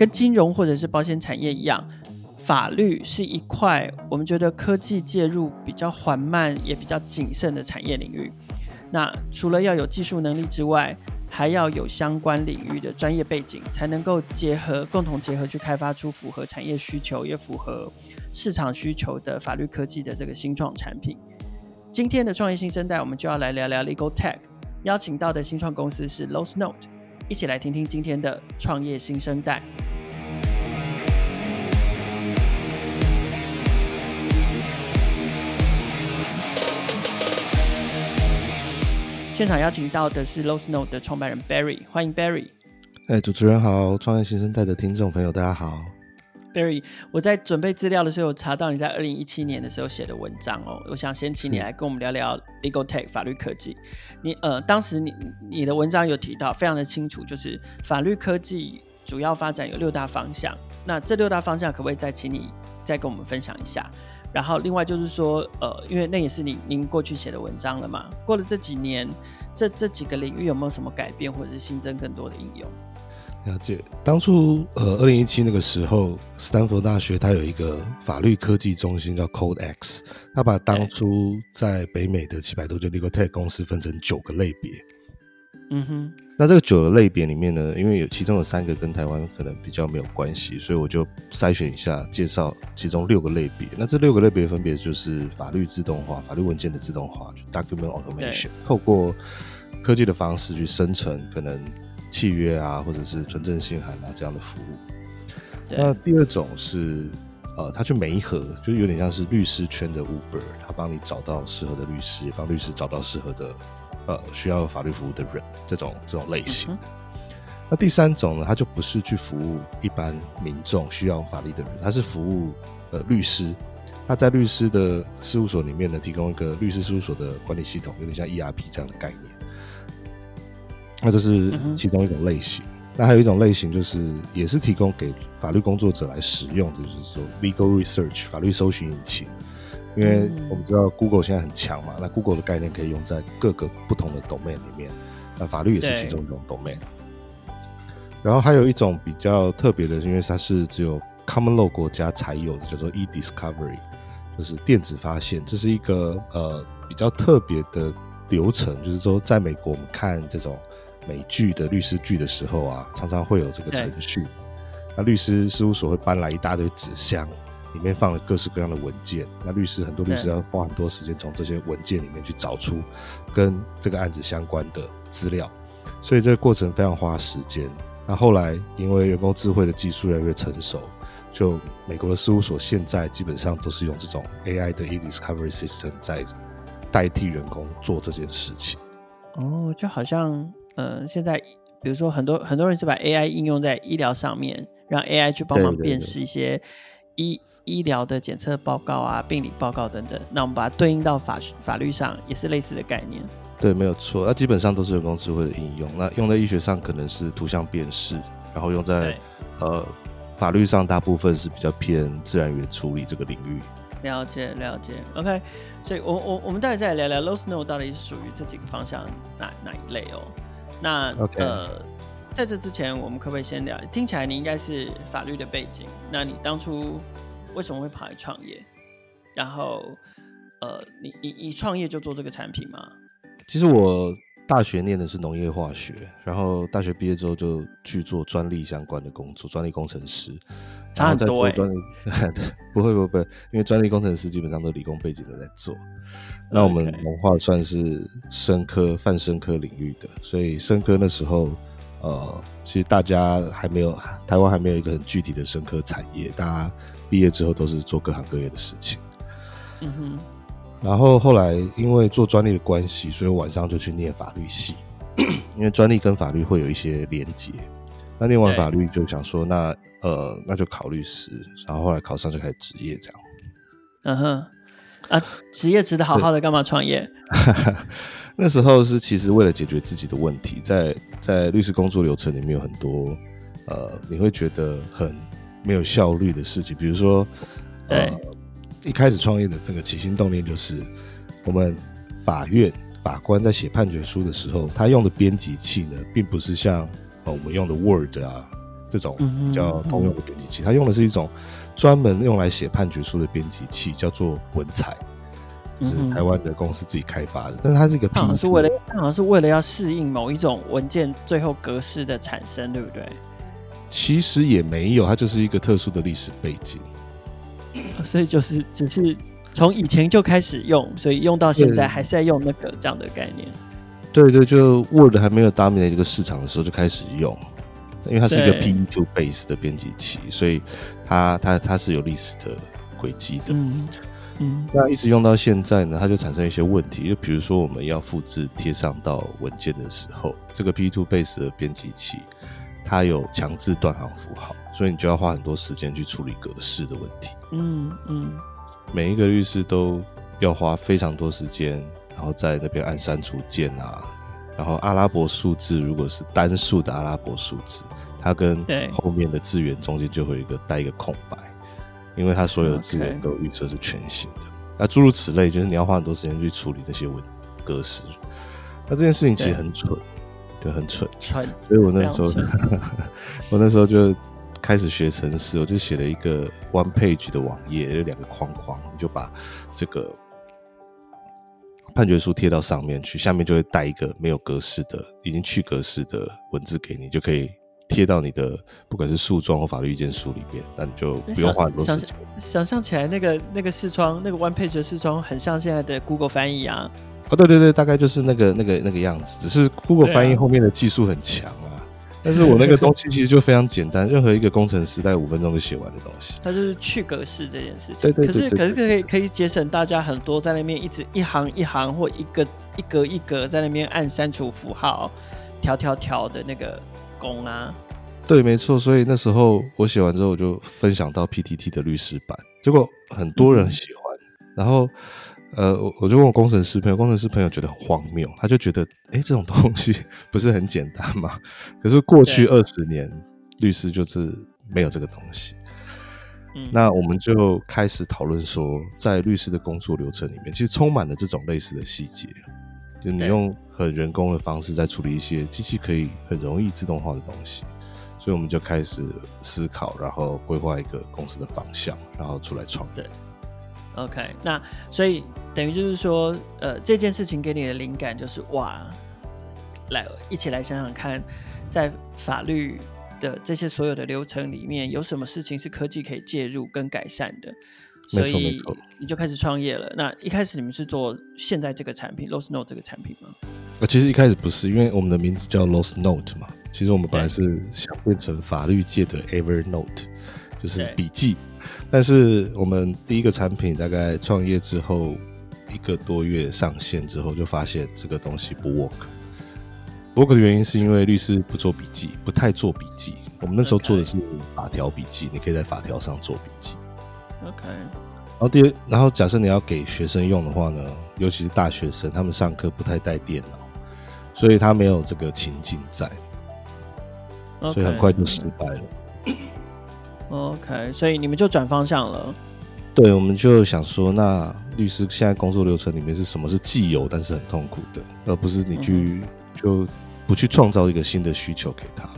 跟金融或者是保险产业一样，法律是一块我们觉得科技介入比较缓慢也比较谨慎的产业领域。那除了要有技术能力之外，还要有相关领域的专业背景，才能够结合共同结合去开发出符合产业需求也符合市场需求的法律科技的这个新创产品。今天的创业新生代，我们就要来聊聊 Legal Tech，邀请到的新创公司是 lose note 一起来听听今天的创业新生代。现场邀请到的是 LoweSnote 的创办人 Barry，欢迎 Barry。哎，主持人好，创业新生代的听众朋友大家好。Barry，我在准备资料的时候查到你在二零一七年的时候写的文章哦，我想先请你来跟我们聊聊 Legal Tech 法律科技。你呃，当时你你的文章有提到非常的清楚，就是法律科技主要发展有六大方向。那这六大方向可不可以再请你再跟我们分享一下？然后，另外就是说，呃，因为那也是您您过去写的文章了嘛。过了这几年，这这几个领域有没有什么改变，或者是新增更多的应用？了解。当初，呃，二零一七那个时候，斯坦福大学它有一个法律科技中心叫 CodeX，它把当初在北美的七百多间 Legal Tech 公司分成九个类别。嗯哼，那这个九个类别里面呢，因为有其中有三个跟台湾可能比较没有关系，所以我就筛选一下，介绍其中六个类别。那这六个类别分别就是法律自动化、法律文件的自动化 （document automation），透过科技的方式去生成可能契约啊，或者是存证信函啊这样的服务。那第二种是呃，他去媒合，就有点像是律师圈的 Uber，他帮你找到适合的律师，也帮律师找到适合的。呃，需要法律服务的人，这种这种类型。那第三种呢，他就不是去服务一般民众需要法律的人，他是服务呃律师。他在律师的事务所里面呢，提供一个律师事务所的管理系统，有点像 ERP 这样的概念。那这是其中一种类型。那还有一种类型，就是也是提供给法律工作者来使用的，就是说 Legal Research 法律搜寻引擎。因为我们知道 Google 现在很强嘛，那 Google 的概念可以用在各个不同的 domain 里面，那法律也是其中一种 domain。然后还有一种比较特别的，因为它是只有 Common Law 国家才有的，叫做 e-Discovery，就是电子发现。这是一个呃比较特别的流程，就是说在美国我们看这种美剧的律师剧的时候啊，常常会有这个程序，那律师事务所会搬来一大堆纸箱。里面放了各式各样的文件，那律师很多律师要花很多时间从这些文件里面去找出跟这个案子相关的资料，所以这个过程非常花时间。那后来因为人工智慧的技术越来越成熟，就美国的事务所现在基本上都是用这种 AI 的 e-discovery system 在代替员工做这件事情。哦，就好像呃，现在比如说很多很多人是把 AI 应用在医疗上面，让 AI 去帮忙辨识一些医。医疗的检测报告啊，病理报告等等，那我们把它对应到法法律上，也是类似的概念。对，没有错。那基本上都是人工智慧的应用。那用在医学上可能是图像辨识，然后用在呃法律上，大部分是比较偏自然语言处理这个领域。了解了解。OK，所以我我我们待会再来聊聊 LoweSnote 到底是属于这几个方向哪哪一类哦。那 OK，呃，在这之前，我们可不可以先聊？听起来你应该是法律的背景，那你当初？为什么会跑来创业？然后，呃，你你你创业就做这个产品吗？其实我大学念的是农业化学，然后大学毕业之后就去做专利相关的工作，专利工程师。差很多哎、欸。不会不会不会，因为专利工程师基本上都理工背景的在做。那我们文化算是生科、泛生科领域的，所以生科那时候。呃，其实大家还没有，台湾还没有一个很具体的生科产业，大家毕业之后都是做各行各业的事情。嗯哼。然后后来因为做专利的关系，所以晚上就去念法律系，因为专利跟法律会有一些连结。那念完法律就想说，那呃，那就考律师。然后后来考上就开始职业这样。嗯哼。啊，职业值得好好的，干嘛创业？那时候是其实为了解决自己的问题，在在律师工作流程里面有很多呃，你会觉得很没有效率的事情，比如说，呃，一开始创业的这个起心动念就是，我们法院法官在写判决书的时候，他用的编辑器呢，并不是像呃我们用的 Word 啊、这种比较通用的编辑器，他用的是一种专门用来写判决书的编辑器，叫做文采，就是台湾的公司自己开发的。但是它是一个，好像是为了，好像是为了要适应某一种文件最后格式的产生，对不对？其实也没有，它就是一个特殊的历史背景，所以就是只是从以前就开始用，所以用到现在还是在用那个这样的概念。对对，就 Word 还没有 dominate 这个市场的时候就开始用。因为它是一个 PE2 base 的编辑器，所以它它它是有历史的轨迹的。嗯嗯，那一直用到现在呢，它就产生一些问题。就比如说我们要复制贴上到文件的时候，这个 PE2 base 的编辑器它有强制断行符号，所以你就要花很多时间去处理格式的问题。嗯嗯，每一个律师都要花非常多时间，然后在那边按删除键啊。然后阿拉伯数字如果是单数的阿拉伯数字，它跟后面的字元中间就会有一个带一个空白，因为它所有的资源都预测是全新的。那诸如此类，就是你要花很多时间去处理那些文格式。那这件事情其实很蠢，对，很蠢。蠢。所以我那时候，我那时候就开始学程式，我就写了一个 one page 的网页，有两个框框，你就把这个。判决书贴到上面去，下面就会带一个没有格式的、已经去格式的文字给你，就可以贴到你的不管是诉状或法律意见书里面，那你就不用花很多时间。想象起来，那个那个视窗，那个 one page 的视窗，很像现在的 Google 翻译啊。哦，对对对，大概就是那个那个那个样子，只是 Google 翻译后面的技术很强啊。但是我那个东西其实就非常简单，任何一个工程师在五分钟就写完的东西。它就是去格式这件事情。对对，对，可是可是可以可以节省大家很多在那边一直一行一行或一个一格一格在那边按删除符号、条条条的那个工啊。对，没错。所以那时候我写完之后，我就分享到 PTT 的律师版，结果很多人喜欢，嗯、然后。呃，我我就问我工程师朋友，工程师朋友觉得很荒谬，他就觉得，哎，这种东西不是很简单吗？可是过去二十年，律师就是没有这个东西。嗯，那我们就开始讨论说，在律师的工作流程里面，其实充满了这种类似的细节，就你用很人工的方式在处理一些机器可以很容易自动化的东西，所以我们就开始思考，然后规划一个公司的方向，然后出来创业。OK，那所以等于就是说，呃，这件事情给你的灵感就是哇，来一起来想想看，在法律的这些所有的流程里面，有什么事情是科技可以介入跟改善的？所以你就开始创业了。那一开始你们是做现在这个产品 Lost Note 这个产品吗？呃，其实一开始不是，因为我们的名字叫 Lost Note 嘛。其实我们本来是想变成法律界的 Evernote，就是笔记。但是我们第一个产品大概创业之后一个多月上线之后，就发现这个东西不 work。不 work 的原因是因为律师不做笔记，不太做笔记。我们那时候做的是法条笔记，你可以在法条上做笔记。OK。然后第二，然后假设你要给学生用的话呢，尤其是大学生，他们上课不太带电脑，所以他没有这个情境在，所以很快就失败了。OK，所以你们就转方向了。对，我们就想说，那律师现在工作流程里面是什么是既有但是很痛苦的，而不是你去、嗯、就不去创造一个新的需求给他。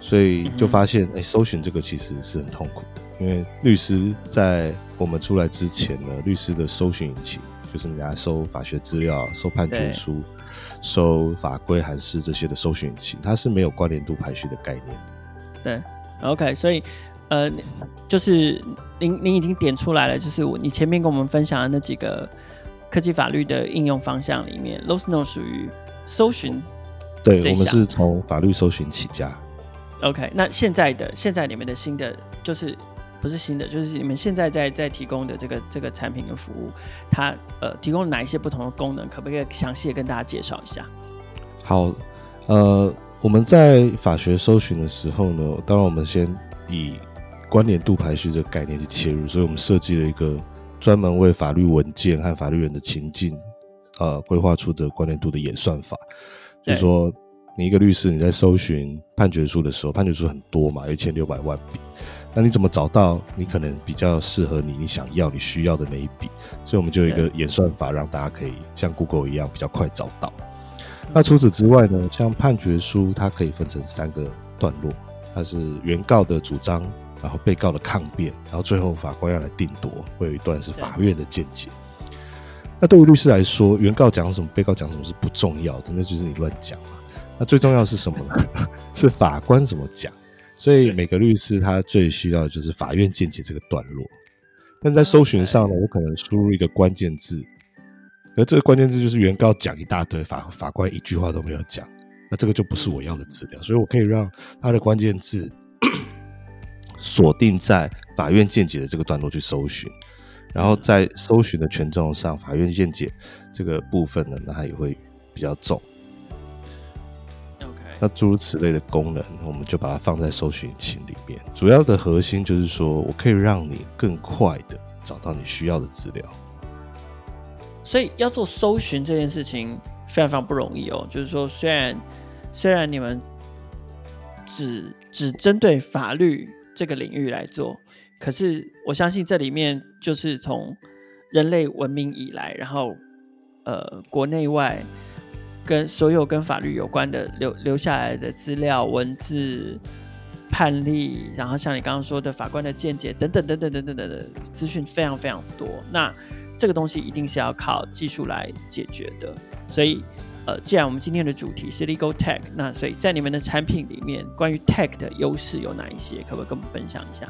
所以就发现，哎、嗯欸，搜寻这个其实是很痛苦的，因为律师在我们出来之前呢，律师的搜寻引擎就是你来搜法学资料、搜判决书、搜法规函释这些的搜寻引擎，它是没有关联度排序的概念。对，OK，所以。呃，就是您您已经点出来了，就是我你前面跟我们分享的那几个科技法律的应用方向里面，LostNote 属于搜寻。对，我们是从法律搜寻起家。OK，那现在的现在你们的新的就是不是新的，就是你们现在在在提供的这个这个产品跟服务，它呃提供了哪一些不同的功能？可不可以详细的跟大家介绍一下？好，呃，我们在法学搜寻的时候呢，当然我们先以关联度排序这个概念去切入，所以我们设计了一个专门为法律文件和法律人的情境，呃，规划出的关联度的演算法。就是说，你一个律师你在搜寻判决书的时候，判决书很多嘛，一千六百万笔，那你怎么找到你可能比较适合你、你想要、你需要的那一笔？所以我们就有一个演算法，让大家可以像 Google 一样比较快找到。那除此之外呢，像判决书，它可以分成三个段落。它是原告的主张，然后被告的抗辩，然后最后法官要来定夺，会有一段是法院的见解。那对于律师来说，原告讲什么，被告讲什么是不重要的，那就是你乱讲嘛。那最重要的是什么呢？是法官怎么讲。所以每个律师他最需要的就是法院见解这个段落。但在搜寻上呢，我可能输入一个关键字，而这个关键字就是原告讲一大堆，法法官一句话都没有讲，那这个就不是我要的资料。所以我可以让他的关键字锁定在法院见解的这个段落去搜寻。然后在搜寻的权重上，法院见解这个部分呢，那它也会比较重。那诸如此类的功能，我们就把它放在搜寻引擎里面。主要的核心就是说我可以让你更快的找到你需要的资料。所以要做搜寻这件事情非常非常不容易哦。就是说，虽然虽然你们只只针对法律这个领域来做。可是我相信这里面就是从人类文明以来，然后呃国内外跟所有跟法律有关的留留下来的资料、文字、判例，然后像你刚刚说的法官的见解等等等等等等等的资讯非常非常多。那这个东西一定是要靠技术来解决的。所以呃，既然我们今天的主题是 Legal Tech，那所以在你们的产品里面，关于 Tech 的优势有哪一些？可不可以跟我们分享一下？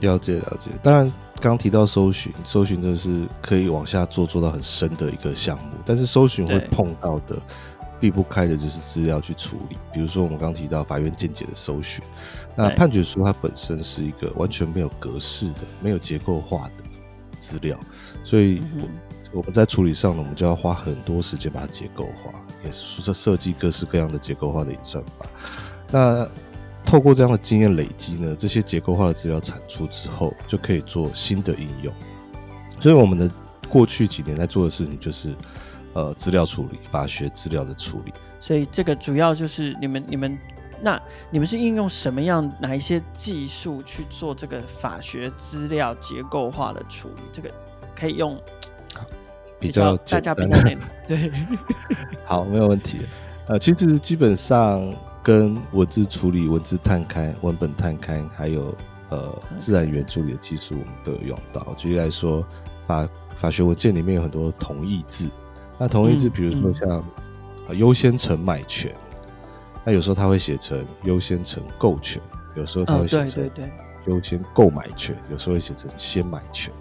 了解了解，当然刚提到搜寻，搜寻真的是可以往下做，做到很深的一个项目。但是搜寻会碰到的避不开的就是资料去处理，比如说我们刚提到法院见解的搜寻，那判决书它本身是一个完全没有格式的、没有结构化的资料，所以我们在处理上呢，我们就要花很多时间把它结构化，也是说设计各式各样的结构化的演算法。那透过这样的经验累积呢，这些结构化的资料产出之后，就可以做新的应用。所以我们的过去几年在做的事情就是，呃，资料处理，法学资料的处理。所以这个主要就是你们、你们，那你们是应用什么样哪一些技术去做这个法学资料结构化的处理？这个可以用比较大家比较简单对。好，没有问题。呃，其实基本上。跟文字处理、文字探勘、文本探勘，还有呃自然语言处理的技术，我们都有用到。举例来说，法法学文件里面有很多同义字，那同义字，比如说像优先成买权，那有时候它会写成优先成购权，有时候它会写成优先购买权，有时候会写成先买权。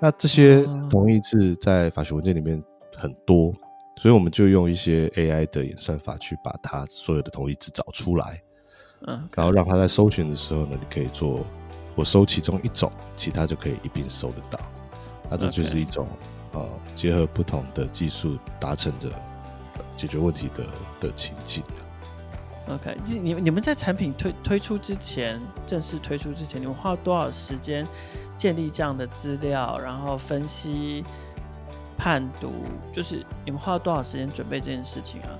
那这些同义字在法学文件里面很多。所以我们就用一些 AI 的演算法去把它所有的同义字找出来，嗯，然后让它在搜寻的时候呢，你可以做我搜其中一种，其他就可以一并搜得到。那这就是一种呃结合不同的技术达成的解决问题的的情境。OK，你你们在产品推推出之前，正式推出之前，你们花了多少时间建立这样的资料，然后分析？判读就是你们花了多少时间准备这件事情啊？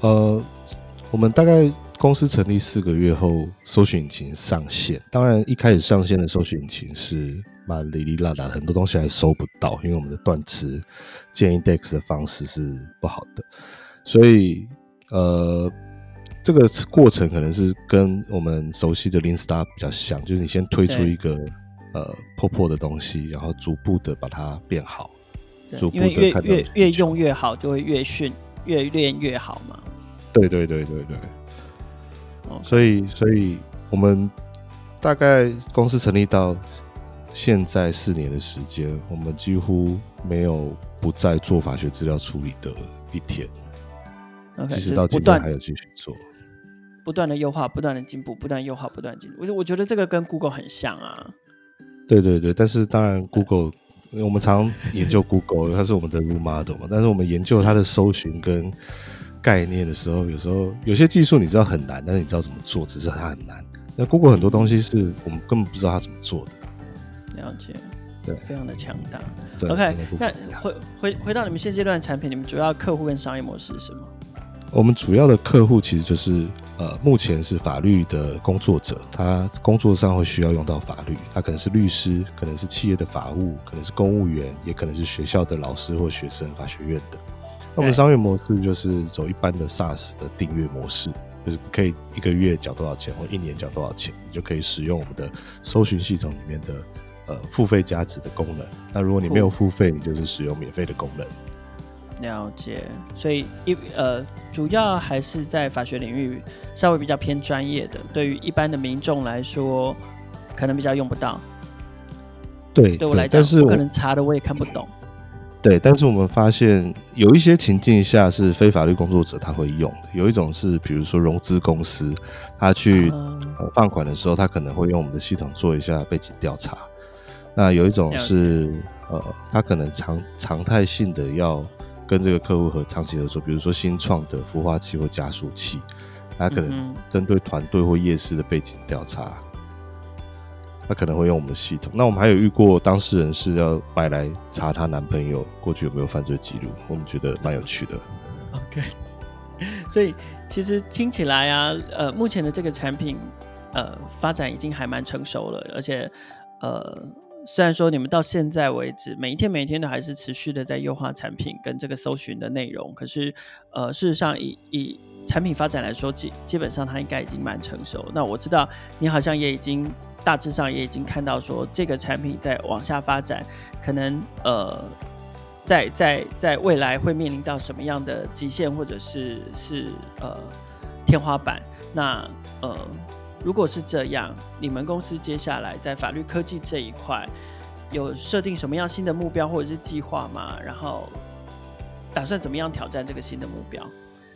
呃，我们大概公司成立四个月后，搜寻引擎上线。当然，一开始上线的搜寻引擎是蛮哩哩啦啦，很多东西还收不到，因为我们的断词建 index 的方式是不好的。所以，呃，这个过程可能是跟我们熟悉的 Lean Startup 比较像，就是你先推出一个呃破破的东西，然后逐步的把它变好。因为越越越用越好，就会越训越练越好嘛。对对对对对。Okay. 所以所以我们大概公司成立到现在四年的时间，我们几乎没有不再做法学资料处理的一天。Okay, 其实到今天还有继续做，不断的优化，不断的进步，不断优化，不断进步。我我觉得这个跟 Google 很像啊。对对对，但是当然 Google。我们常研究 Google，它是我们的 role model 嘛。但是我们研究它的搜寻跟概念的时候，有时候有些技术你知道很难，但是你知道怎么做，只是它很难。那 Google 很多东西是我们根本不知道它怎么做的。了解，对，非常的强大。OK，那回回回到你们现阶段的产品，你们主要客户跟商业模式是什么？我们主要的客户其实就是。呃，目前是法律的工作者，他工作上会需要用到法律，他可能是律师，可能是企业的法务，可能是公务员，也可能是学校的老师或学生，法学院的。那我们商业模式就是走一般的 SaaS 的订阅模式，就是可以一个月缴多少钱，或一年缴多少钱，你就可以使用我们的搜寻系统里面的呃付费加值的功能。那如果你没有付费，你就是使用免费的功能。了解，所以一呃，主要还是在法学领域稍微比较偏专业的，对于一般的民众来说，可能比较用不到。对，对我来讲，是我可能查的我也看不懂。对，但是我们发现有一些情境下是非法律工作者他会用的，有一种是比如说融资公司，他去放款的时候，他可能会用我们的系统做一下背景调查。那有一种是呃，他可能常常态性的要。跟这个客户和长期合作，比如说新创的孵化器或加速器，他可能针对团队或业市的背景调查，他可能会用我们的系统。那我们还有遇过当事人是要买来查她男朋友过去有没有犯罪记录，我们觉得蛮有趣的。OK，所以其实听起来啊，呃，目前的这个产品，呃，发展已经还蛮成熟了，而且，呃。虽然说你们到现在为止，每一天每一天都还是持续的在优化产品跟这个搜寻的内容，可是，呃，事实上以以产品发展来说，基基本上它应该已经蛮成熟。那我知道你好像也已经大致上也已经看到说这个产品在往下发展，可能呃，在在在未来会面临到什么样的极限或者是是呃天花板？那呃。如果是这样，你们公司接下来在法律科技这一块有设定什么样新的目标或者是计划吗？然后打算怎么样挑战这个新的目标？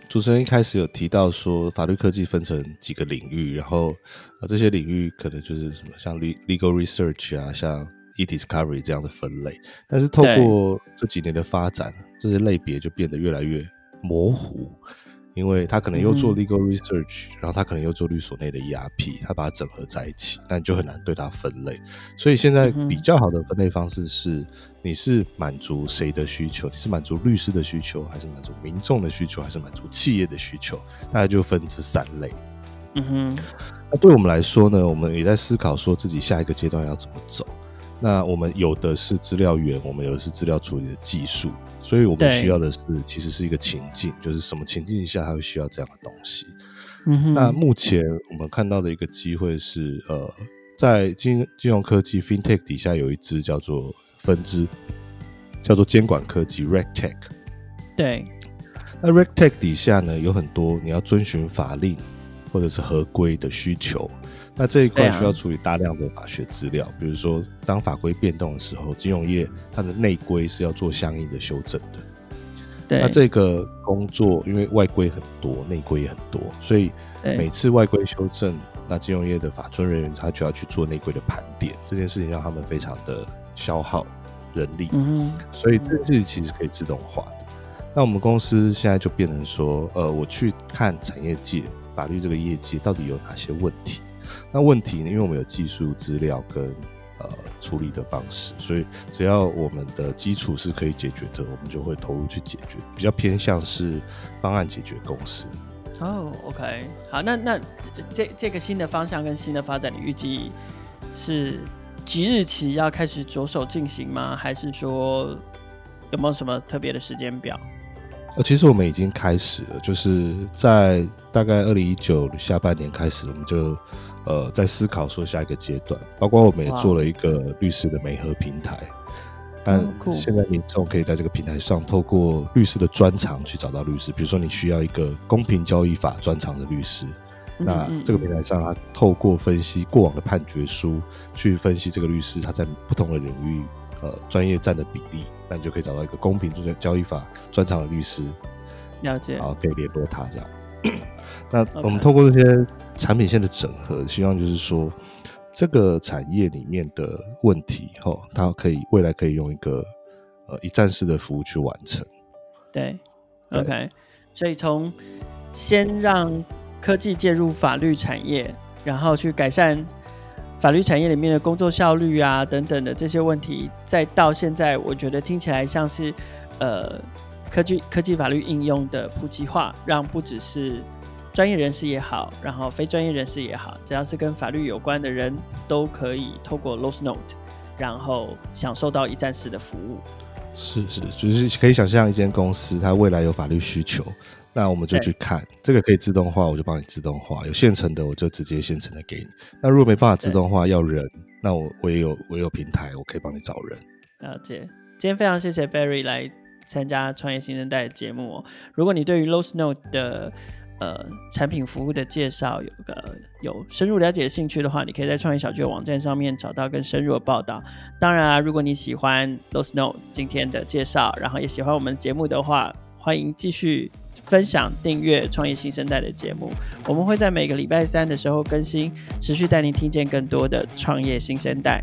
主持人一开始有提到说，法律科技分成几个领域，然后呃这些领域可能就是什么像 legal research 啊，像 e-discovery 这样的分类。但是透过这几年的发展，这些类别就变得越来越模糊。因为他可能又做 legal research，嗯，然后他可能又做律所内的 ERP，他把它整合在一起，但就很难对它分类。所以现在比较好的分类方式是：你是满足谁的需求？你是满足律师的需求，还是满足民众的需求，还是满足企业的需求？大概就分这三类。嗯哼，那对我们来说呢，我们也在思考说自己下一个阶段要怎么走。那我们有的是资料源，我们有的是资料处理的技术，所以我们需要的是其实是一个情境，就是什么情境下它会需要这样的东西。嗯哼。那目前我们看到的一个机会是，呃，在金金融科技 FinTech 底下有一支叫做分支，叫做监管科技 RegTech。对。那 RegTech 底下呢，有很多你要遵循法令或者是合规的需求。那这一块需要处理大量的法学资料，比如说当法规变动的时候，金融业它的内规是要做相应的修正的。对，那这个工作因为外规很多，内规也很多，所以每次外规修正，那金融业的法遵人员他就要去做内规的盘点，这件事情让他们非常的消耗人力。嗯，所以这件事情其实可以自动化的。那我们公司现在就变成说，呃，我去看产业界法律这个业界到底有哪些问题。那问题呢？因为我们有技术资料跟呃处理的方式，所以只要我们的基础是可以解决的，我们就会投入去解决。比较偏向是方案解决公司。哦，OK，好，那那这这个新的方向跟新的发展，你预计是即日起要开始着手进行吗？还是说有没有什么特别的时间表？呃，其实我们已经开始了，就是在大概二零一九下半年开始，我们就。呃，在思考说下一个阶段，包括我们也做了一个律师的媒合平台，但现在民众可以在这个平台上透过律师的专长去找到律师。比如说，你需要一个公平交易法专长的律师，那这个平台上，他透过分析过往的判决书，去分析这个律师他在不同的领域呃专业占的比例，那你就可以找到一个公平交易法专长的律师，了解，然后可以联络他这样。那我们透过这些。产品线的整合，希望就是说，这个产业里面的问题，哈，它可以未来可以用一个呃一站式的服务去完成。对，OK，所以从先让科技介入法律产业，然后去改善法律产业里面的工作效率啊等等的这些问题，再到现在，我觉得听起来像是呃科技科技法律应用的普及化，让不只是专业人士也好，然后非专业人士也好，只要是跟法律有关的人，都可以透过 LawsNote，然后享受到一站式的服务。是是，就是可以想象一间公司，它未来有法律需求，那我们就去看，这个可以自动化，我就帮你自动化；有现成的，我就直接现成的给你。那如果没办法自动化，要人，那我我也有我也有平台，我可以帮你找人。了解。今天非常谢谢 Barry 来参加创业新生代的节目哦。如果你对于 Losnote 的呃产品服务的介绍有个有深入了解的兴趣的话，你可以在创业小聚网站上面找到更深入的报道。当然啊，如果你喜欢 Losnote 今天的介绍，然后也喜欢我们节目的话，欢迎继续。分享、订阅创业新生代的节目，我们会在每个礼拜三的时候更新，持续带您听见更多的创业新生代。